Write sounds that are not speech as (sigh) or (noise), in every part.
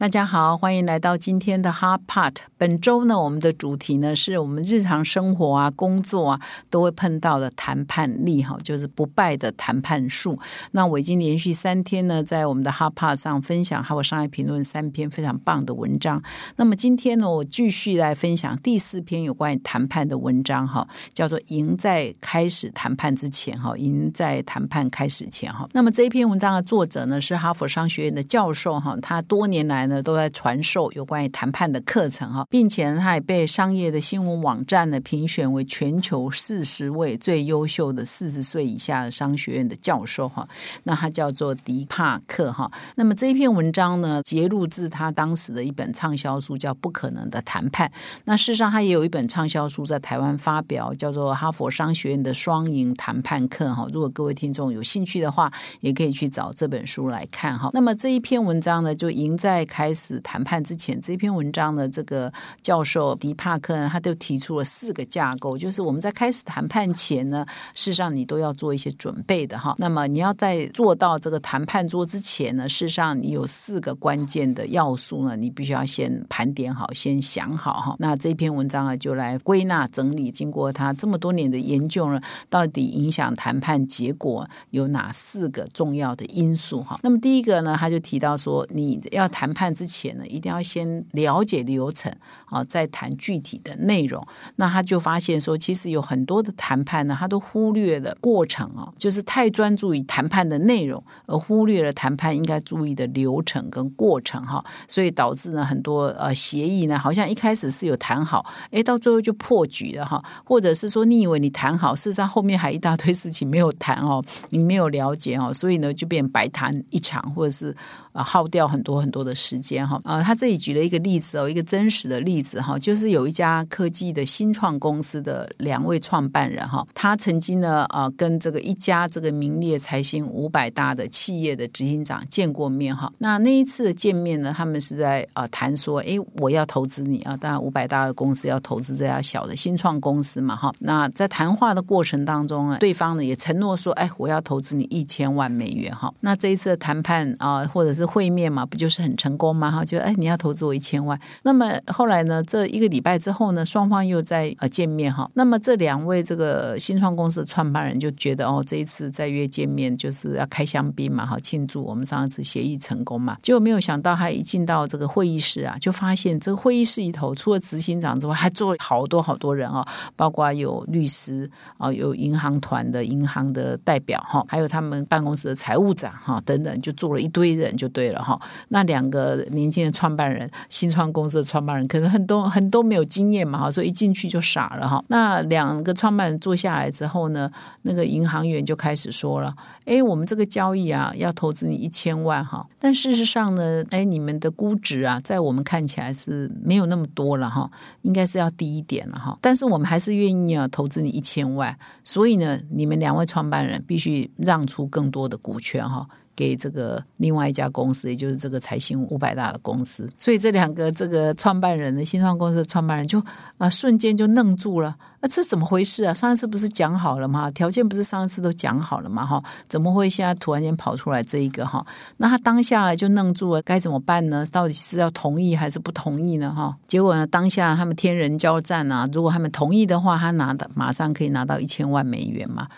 大家好，欢迎来到今天的 Hard Part。本周呢，我们的主题呢是我们日常生活啊、工作啊都会碰到的谈判力哈，就是不败的谈判术。那我已经连续三天呢，在我们的 Hard Part 上分享还有商业评论三篇非常棒的文章。那么今天呢，我继续来分享第四篇有关于谈判的文章哈，叫做“赢在开始谈判之前”哈，“赢在谈判开始前”哈。那么这一篇文章的作者呢是哈佛商学院的教授哈，他多年来。呢，都在传授有关于谈判的课程哈，并且呢，他也被商业的新闻网站呢评选为全球四十位最优秀的四十岁以下的商学院的教授哈。那他叫做迪帕克哈。那么这一篇文章呢，节录自他当时的一本畅销书，叫《不可能的谈判》。那事实上，他也有一本畅销书在台湾发表，叫做《哈佛商学院的双赢谈判课》哈。如果各位听众有兴趣的话，也可以去找这本书来看哈。那么这一篇文章呢，就赢在。开始谈判之前，这篇文章的这个教授迪帕克呢，他都提出了四个架构，就是我们在开始谈判前呢，事实上你都要做一些准备的哈。那么你要在做到这个谈判桌之前呢，事实上你有四个关键的要素呢，你必须要先盘点好，先想好哈。那这篇文章啊，就来归纳整理，经过他这么多年的研究呢，到底影响谈判结果有哪四个重要的因素哈？那么第一个呢，他就提到说，你要谈判。之前呢，一定要先了解流程啊，再谈具体的内容。那他就发现说，其实有很多的谈判呢，他都忽略了过程啊，就是太专注于谈判的内容，而忽略了谈判应该注意的流程跟过程哈。所以导致呢，很多呃协议呢，好像一开始是有谈好，哎，到最后就破局了哈。或者是说，你以为你谈好，事实上后面还一大堆事情没有谈哦，你没有了解哦，所以呢，就变白谈一场，或者是啊耗掉很多很多的时。间哈啊，他这里举了一个例子哦，一个真实的例子哈，就是有一家科技的新创公司的两位创办人哈，他曾经呢啊跟这个一家这个名列财新五百大的企业的执行长见过面哈。那那一次的见面呢，他们是在啊谈说，哎，我要投资你啊，当然五百大的公司要投资这家小的新创公司嘛哈。那在谈话的过程当中呢，对方呢也承诺说，哎，我要投资你一千万美元哈。那这一次的谈判啊，或者是会面嘛，不就是很成功？嘛哈，就哎，你要投资我一千万。那么后来呢，这一个礼拜之后呢，双方又在呃见面哈。那么这两位这个新创公司的创办人就觉得哦，这一次再约见面就是要开香槟嘛哈，庆祝我们上一次协议成功嘛。结果没有想到，他一进到这个会议室啊，就发现这个会议室里头除了执行长之外，还坐了好多好多人啊，包括有律师啊，有银行团的银行的代表哈，还有他们办公室的财务长哈等等，就坐了一堆人就对了哈。那两个。年轻的创办人，新创公司的创办人，可能很多很多没有经验嘛，哈，所以一进去就傻了哈。那两个创办人坐下来之后呢，那个银行员就开始说了：“哎，我们这个交易啊，要投资你一千万哈，但事实上呢，哎，你们的估值啊，在我们看起来是没有那么多了哈，应该是要低一点了哈。但是我们还是愿意啊投资你一千万，所以呢，你们两位创办人必须让出更多的股权哈。”给这个另外一家公司，也就是这个财新五百大的公司，所以这两个这个创办人的新创公司的创办人就啊瞬间就愣住了，啊这怎么回事啊？上一次不是讲好了吗？条件不是上一次都讲好了吗？哈，怎么会现在突然间跑出来这一个哈？那他当下就愣住了，该怎么办呢？到底是要同意还是不同意呢？哈，结果呢，当下他们天人交战啊！如果他们同意的话，他拿的马上可以拿到一千万美元嘛。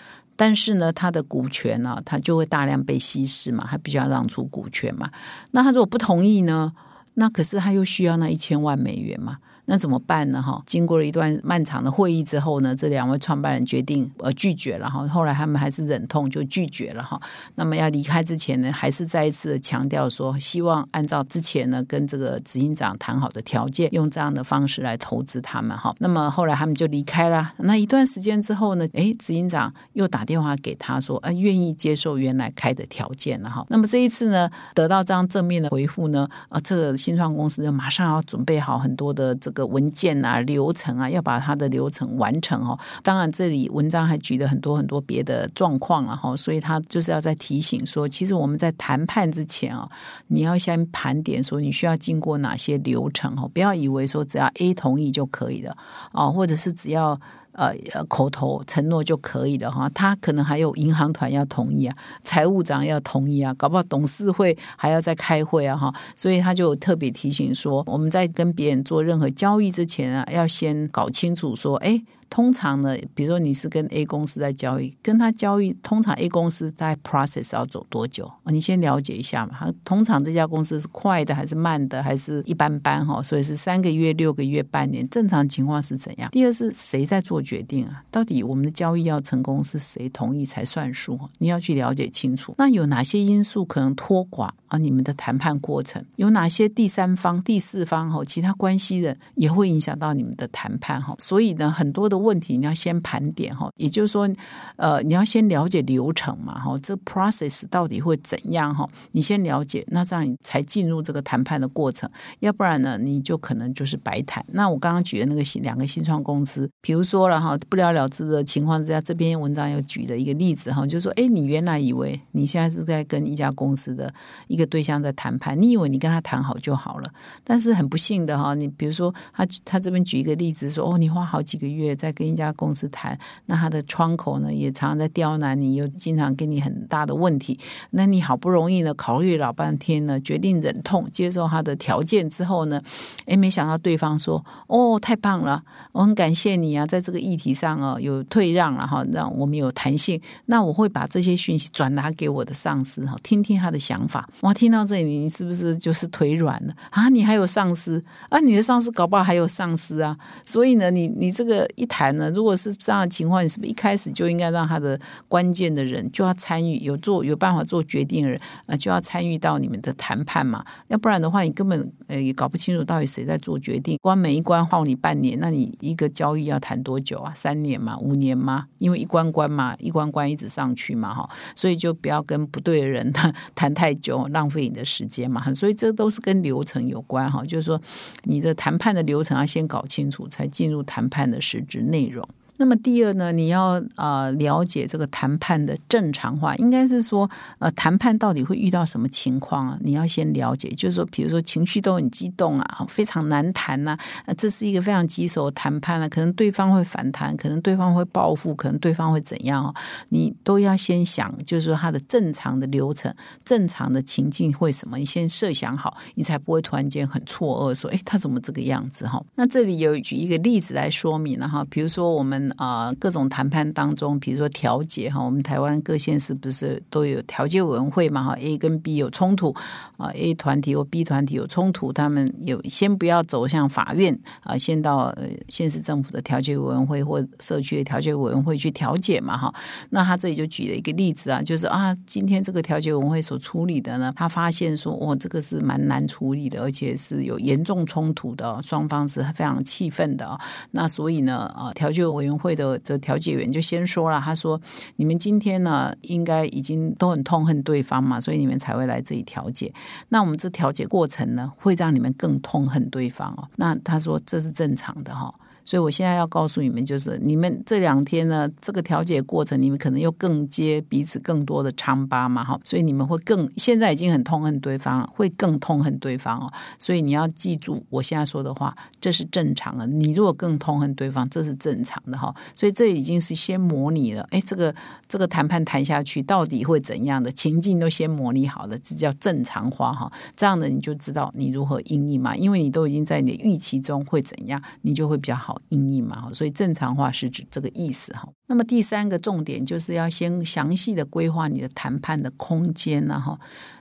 但是呢，他的股权呢，他就会大量被稀释嘛，他必须要让出股权嘛。那他如果不同意呢，那可是他又需要那一千万美元嘛。那怎么办呢？哈，经过了一段漫长的会议之后呢，这两位创办人决定呃拒绝了哈。后来他们还是忍痛就拒绝了哈。那么要离开之前呢，还是再一次强调说，希望按照之前呢跟这个执行长谈好的条件，用这样的方式来投资他们哈。那么后来他们就离开了。那一段时间之后呢，哎，执行长又打电话给他说，呃，愿意接受原来开的条件了哈。那么这一次呢，得到这样正面的回复呢，啊，这个新创公司就马上要准备好很多的这个。文件啊、流程啊，要把它的流程完成哦。当然，这里文章还举了很多很多别的状况了哈，所以他就是要在提醒说，其实我们在谈判之前啊，你要先盘点说你需要经过哪些流程哦，不要以为说只要 A 同意就可以了哦，或者是只要。呃，口头承诺就可以了哈，他可能还有银行团要同意啊，财务长要同意啊，搞不好董事会还要再开会啊哈，所以他就特别提醒说，我们在跟别人做任何交易之前啊，要先搞清楚说，哎。通常呢，比如说你是跟 A 公司在交易，跟他交易，通常 A 公司在 process 要走多久？你先了解一下嘛。通常这家公司是快的还是慢的，还是一般般哈？所以是三个月、六个月、半年，正常情况是怎样？第二是谁在做决定啊？到底我们的交易要成功，是谁同意才算数？你要去了解清楚。那有哪些因素可能拖垮啊你们的谈判过程？有哪些第三方、第四方哈，其他关系人也会影响到你们的谈判哈？所以呢，很多的。问题你要先盘点哈，也就是说，呃，你要先了解流程嘛哈，这 process 到底会怎样哈？你先了解，那这样你才进入这个谈判的过程，要不然呢，你就可能就是白谈。那我刚刚举的那个新两个新创公司，比如说了哈，不了了之的情况之下，这篇文章又举了一个例子哈，就是说，哎，你原来以为你现在是在跟一家公司的一个对象在谈判，你以为你跟他谈好就好了，但是很不幸的哈，你比如说他他这边举一个例子说，哦，你花好几个月在。跟一家公司谈，那他的窗口呢也常常在刁难你，又经常给你很大的问题。那你好不容易呢考虑老半天呢，决定忍痛接受他的条件之后呢，哎，没想到对方说：“哦，太棒了，我很感谢你啊，在这个议题上哦有退让了哈，让我们有弹性。那我会把这些讯息转达给我的上司哈，听听他的想法。哇，听到这里，你是不是就是腿软了啊？你还有上司啊？你的上司搞不好还有上司啊？所以呢，你你这个一谈。谈呢如果是这样的情况，你是不是一开始就应该让他的关键的人就要参与，有做有办法做决定的人啊，就要参与到你们的谈判嘛？要不然的话，你根本呃也搞不清楚到底谁在做决定。关每一关耗你半年，那你一个交易要谈多久啊？三年嘛？五年吗？因为一关关嘛，一关关一直上去嘛，哈，所以就不要跟不对的人 (laughs) 谈太久，浪费你的时间嘛。所以这都是跟流程有关哈，就是说你的谈判的流程要先搞清楚，才进入谈判的实质内。容。那么第二呢，你要啊了解这个谈判的正常化，应该是说呃谈判到底会遇到什么情况啊？你要先了解，就是说比如说情绪都很激动啊，非常难谈呐，这是一个非常棘手的谈判啊，可能对方会反弹，可能对方会报复，可能对方会怎样哦？你都要先想，就是说他的正常的流程、正常的情境会什么？你先设想好，你才不会突然间很错愕，说哎他怎么这个样子哈？那这里有举一个例子来说明了哈，比如说我们。啊，各种谈判当中，比如说调解哈，我们台湾各县市不是都有调解委员会嘛？哈，A 跟 B 有冲突啊，A 团体或 B 团体有冲突，他们有先不要走向法院啊，先到县市政府的调解委员会或社区的调解委员会去调解嘛？哈，那他这里就举了一个例子啊，就是啊，今天这个调解委员会所处理的呢，他发现说，哦，这个是蛮难处理的，而且是有严重冲突的，双方是非常气愤的啊。那所以呢，啊，调解委员会的这调解员就先说了，他说：“你们今天呢，应该已经都很痛恨对方嘛，所以你们才会来这里调解。那我们这调解过程呢，会让你们更痛恨对方哦。那他说这是正常的哈。”所以，我现在要告诉你们，就是你们这两天呢，这个调解过程，你们可能又更接彼此更多的疮疤嘛，哈，所以你们会更现在已经很痛恨对方了，会更痛恨对方哦。所以你要记住我现在说的话，这是正常的。你如果更痛恨对方，这是正常的哈。所以这已经是先模拟了，哎，这个这个谈判谈下去到底会怎样的情境都先模拟好了，这叫正常化哈。这样的你就知道你如何应对嘛，因为你都已经在你的预期中会怎样，你就会比较好。阴影嘛，所以正常化是指这个意思哈。那么第三个重点就是要先详细的规划你的谈判的空间呢哈。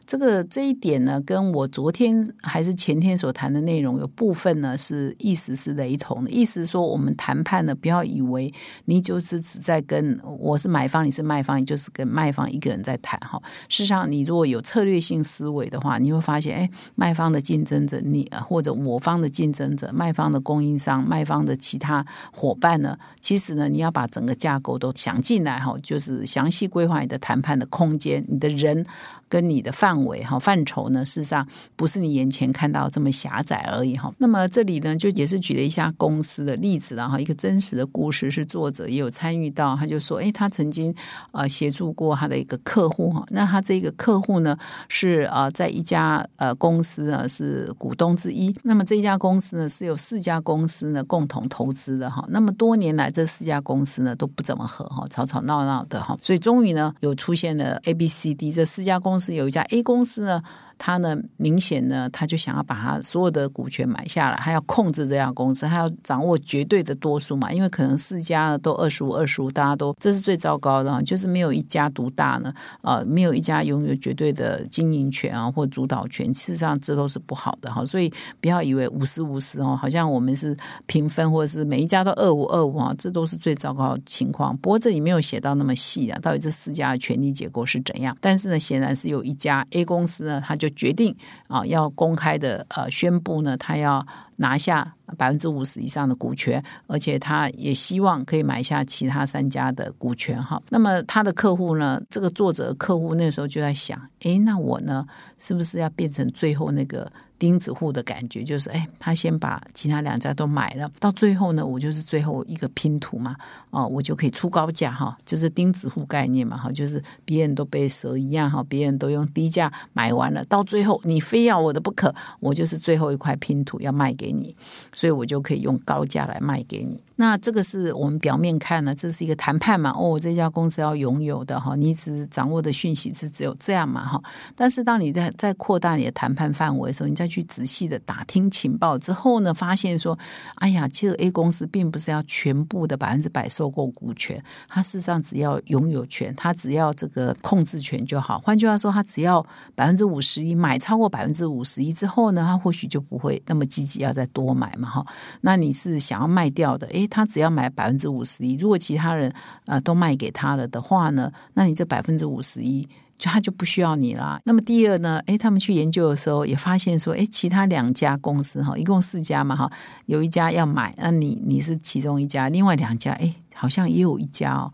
这个这一点呢，跟我昨天还是前天所谈的内容有部分呢是意思是雷同的。意思说，我们谈判呢，不要以为你就是只在跟我是买方，你是卖方，你就是跟卖方一个人在谈哈。事实上，你如果有策略性思维的话，你会发现，哎，卖方的竞争者，你或者我方的竞争者，卖方的供应商，卖方的其他伙伴呢，其实呢，你要把整个架构都想进来哈，就是详细规划你的谈判的空间，你的人。跟你的范围哈范畴呢，事实上不是你眼前看到这么狭窄而已哈。那么这里呢，就也是举了一下公司的例子然后一个真实的故事，是作者也有参与到，他就说，哎，他曾经呃协助过他的一个客户哈，那他这个客户呢是呃在一家呃公司啊是股东之一，那么这家公司呢是有四家公司呢共同投资的哈，那么多年来这四家公司呢都不怎么合哈，吵吵闹闹的哈，所以终于呢有出现了 A、B、C、D 这四家公司，有一家 A 公司呢。他呢，明显呢，他就想要把他所有的股权买下来，他要控制这家公司，他要掌握绝对的多数嘛。因为可能四家都二十五、二十五，大家都这是最糟糕的，就是没有一家独大呢，呃，没有一家拥有绝对的经营权啊或主导权，事实上这都是不好的哈。所以不要以为五十五十哦，好像我们是平分，或者是每一家都二五二五啊，这都是最糟糕的情况。不过这里没有写到那么细啊，到底这四家的权力结构是怎样？但是呢，显然是有一家 A 公司呢，他就。决定啊，要公开的呃宣布呢，他要拿下百分之五十以上的股权，而且他也希望可以买下其他三家的股权哈。那么他的客户呢，这个作者客户那时候就在想，哎，那我呢，是不是要变成最后那个？钉子户的感觉就是，哎，他先把其他两家都买了，到最后呢，我就是最后一个拼图嘛，哦，我就可以出高价哈，就是钉子户概念嘛，哈，就是别人都被蛇一样哈，别人都用低价买完了，到最后你非要我的不可，我就是最后一块拼图要卖给你，所以我就可以用高价来卖给你。那这个是我们表面看呢，这是一个谈判嘛，哦，这家公司要拥有的哈，你只掌握的讯息是只有这样嘛哈，但是当你在在扩大你的谈判范围的时候，你再去仔细的打听情报之后呢，发现说，哎呀，其实 A 公司并不是要全部的百分之百收购股权，它事实上只要拥有权，它只要这个控制权就好。换句话说，它只要百分之五十一买超过百分之五十一之后呢，它或许就不会那么积极要再多买嘛哈。那你是想要卖掉的，诶，他只要买百分之五十一，如果其他人呃都卖给他了的话呢，那你这百分之五十一。就他就不需要你啦。那么第二呢？哎，他们去研究的时候也发现说，哎，其他两家公司哈，一共四家嘛哈，有一家要买，那你你是其中一家，另外两家哎，好像也有一家哦，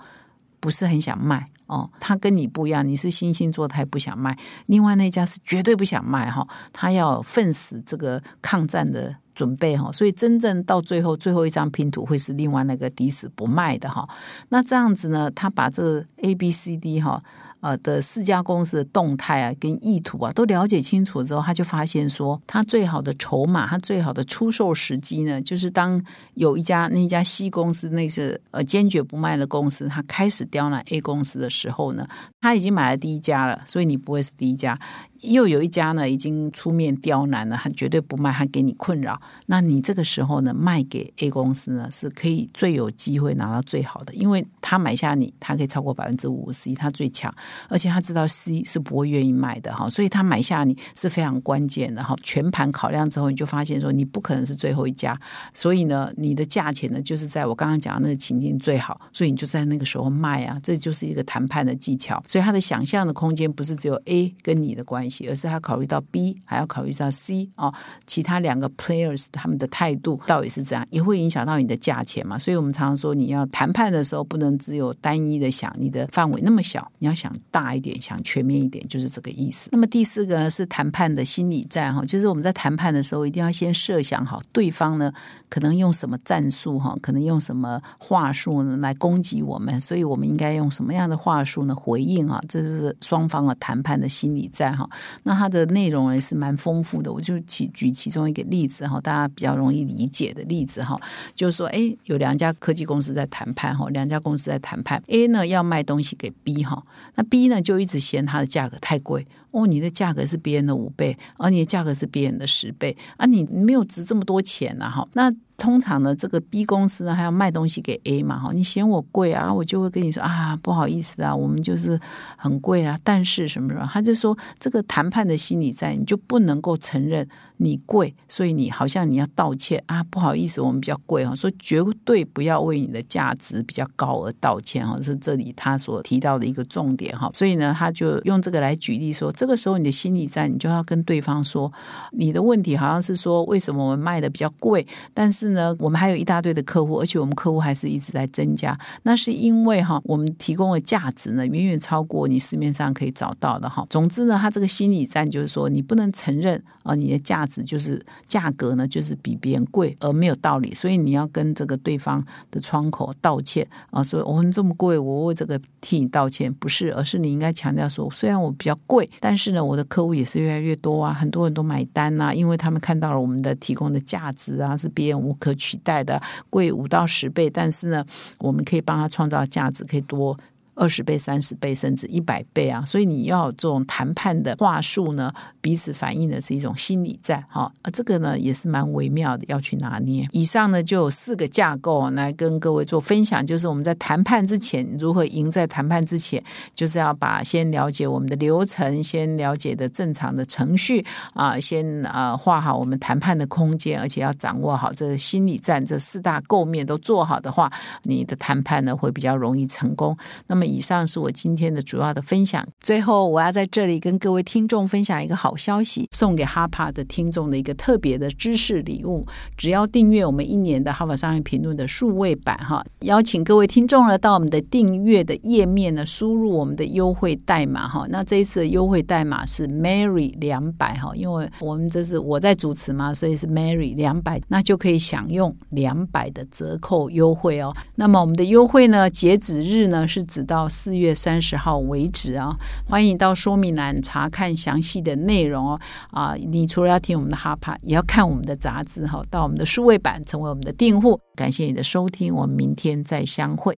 不是很想卖哦。他跟你不一样，你是星星座，他也不想卖。另外那家是绝对不想卖哈，他要奋死这个抗战的准备哈。所以真正到最后最后一张拼图会是另外那个抵死不卖的哈。那这样子呢，他把这个 A、B、C、D 哈。呃的四家公司的动态啊，跟意图啊，都了解清楚之后，他就发现说，他最好的筹码，他最好的出售时机呢，就是当有一家那家 C 公司，那是呃坚决不卖的公司，他开始刁难 A 公司的时候呢，他已经买了第一家了，所以你不会是第一家。又有一家呢，已经出面刁难了，他绝对不卖，他给你困扰。那你这个时候呢，卖给 A 公司呢，是可以最有机会拿到最好的，因为他买下你，他可以超过百分之五十，他最强，而且他知道 C 是不会愿意卖的哈，所以他买下你是非常关键的哈。全盘考量之后，你就发现说你不可能是最后一家，所以呢，你的价钱呢，就是在我刚刚讲的那个情境最好，所以你就在那个时候卖啊，这就是一个谈判的技巧。所以他的想象的空间不是只有 A 跟你的关系。而是他考虑到 B，还要考虑到 C 哦，其他两个 players 他们的态度到底是怎样，也会影响到你的价钱嘛。所以我们常常说，你要谈判的时候，不能只有单一的想你的范围那么小，你要想大一点，想全面一点，就是这个意思。那么第四个呢，是谈判的心理战哈，就是我们在谈判的时候，一定要先设想好对方呢可能用什么战术哈，可能用什么话术呢来攻击我们，所以我们应该用什么样的话术呢回应啊？这就是双方的谈判的心理战哈。那它的内容也是蛮丰富的，我就举举其中一个例子哈，大家比较容易理解的例子哈，就是说，哎，有两家科技公司在谈判哈，两家公司在谈判，A 呢要卖东西给 B 哈，那 B 呢就一直嫌它的价格太贵。哦，你的价格是别人的五倍，而你的价格是别人的十倍，啊，你没有值这么多钱呐，哈。那通常呢，这个 B 公司呢还要卖东西给 A 嘛，哈，你嫌我贵啊，我就会跟你说啊，不好意思啊，我们就是很贵啊，但是什么什么，他就说这个谈判的心理在，你就不能够承认你贵，所以你好像你要道歉啊，不好意思，我们比较贵啊，说绝对不要为你的价值比较高而道歉哈，是这里他所提到的一个重点哈，所以呢，他就用这个来举例说这。这个时候，你的心理战，你就要跟对方说，你的问题好像是说，为什么我们卖的比较贵，但是。是呢，我们还有一大堆的客户，而且我们客户还是一直在增加。那是因为哈，我们提供的价值呢，远远超过你市面上可以找到的哈。总之呢，他这个心理战就是说，你不能承认啊，你的价值就是价格呢，就是比别人贵而没有道理，所以你要跟这个对方的窗口道歉啊，说我们这么贵，我为这个替你道歉，不是，而是你应该强调说，虽然我比较贵，但是呢，我的客户也是越来越多啊，很多人都买单呐，因为他们看到了我们的提供的价值啊，是别人无可取代的，贵五到十倍，但是呢，我们可以帮他创造价值，可以多。二十倍、三十倍，甚至一百倍啊！所以你要这种谈判的话术呢，彼此反映的是一种心理战，哈，这个呢也是蛮微妙的，要去拿捏。以上呢就有四个架构来跟各位做分享，就是我们在谈判之前如何赢在谈判之前，就是要把先了解我们的流程，先了解的正常的程序啊，先啊画好我们谈判的空间，而且要掌握好这心理战这四大构面都做好的话，你的谈判呢会比较容易成功。那么。以上是我今天的主要的分享。最后，我要在这里跟各位听众分享一个好消息，送给哈帕的听众的一个特别的知识礼物。只要订阅我们一年的《哈佛商业评论》的数位版，哈，邀请各位听众呢到我们的订阅的页面呢，输入我们的优惠代码，哈。那这一次的优惠代码是 Mary 两百，哈，因为我们这是我在主持嘛，所以是 Mary 两百，那就可以享用两百的折扣优惠哦。那么我们的优惠呢，截止日呢是直到。到四月三十号为止啊，欢迎到说明栏查看详细的内容哦。啊，你除了要听我们的哈帕，也要看我们的杂志哈。到我们的数位版成为我们的订户，感谢你的收听，我们明天再相会。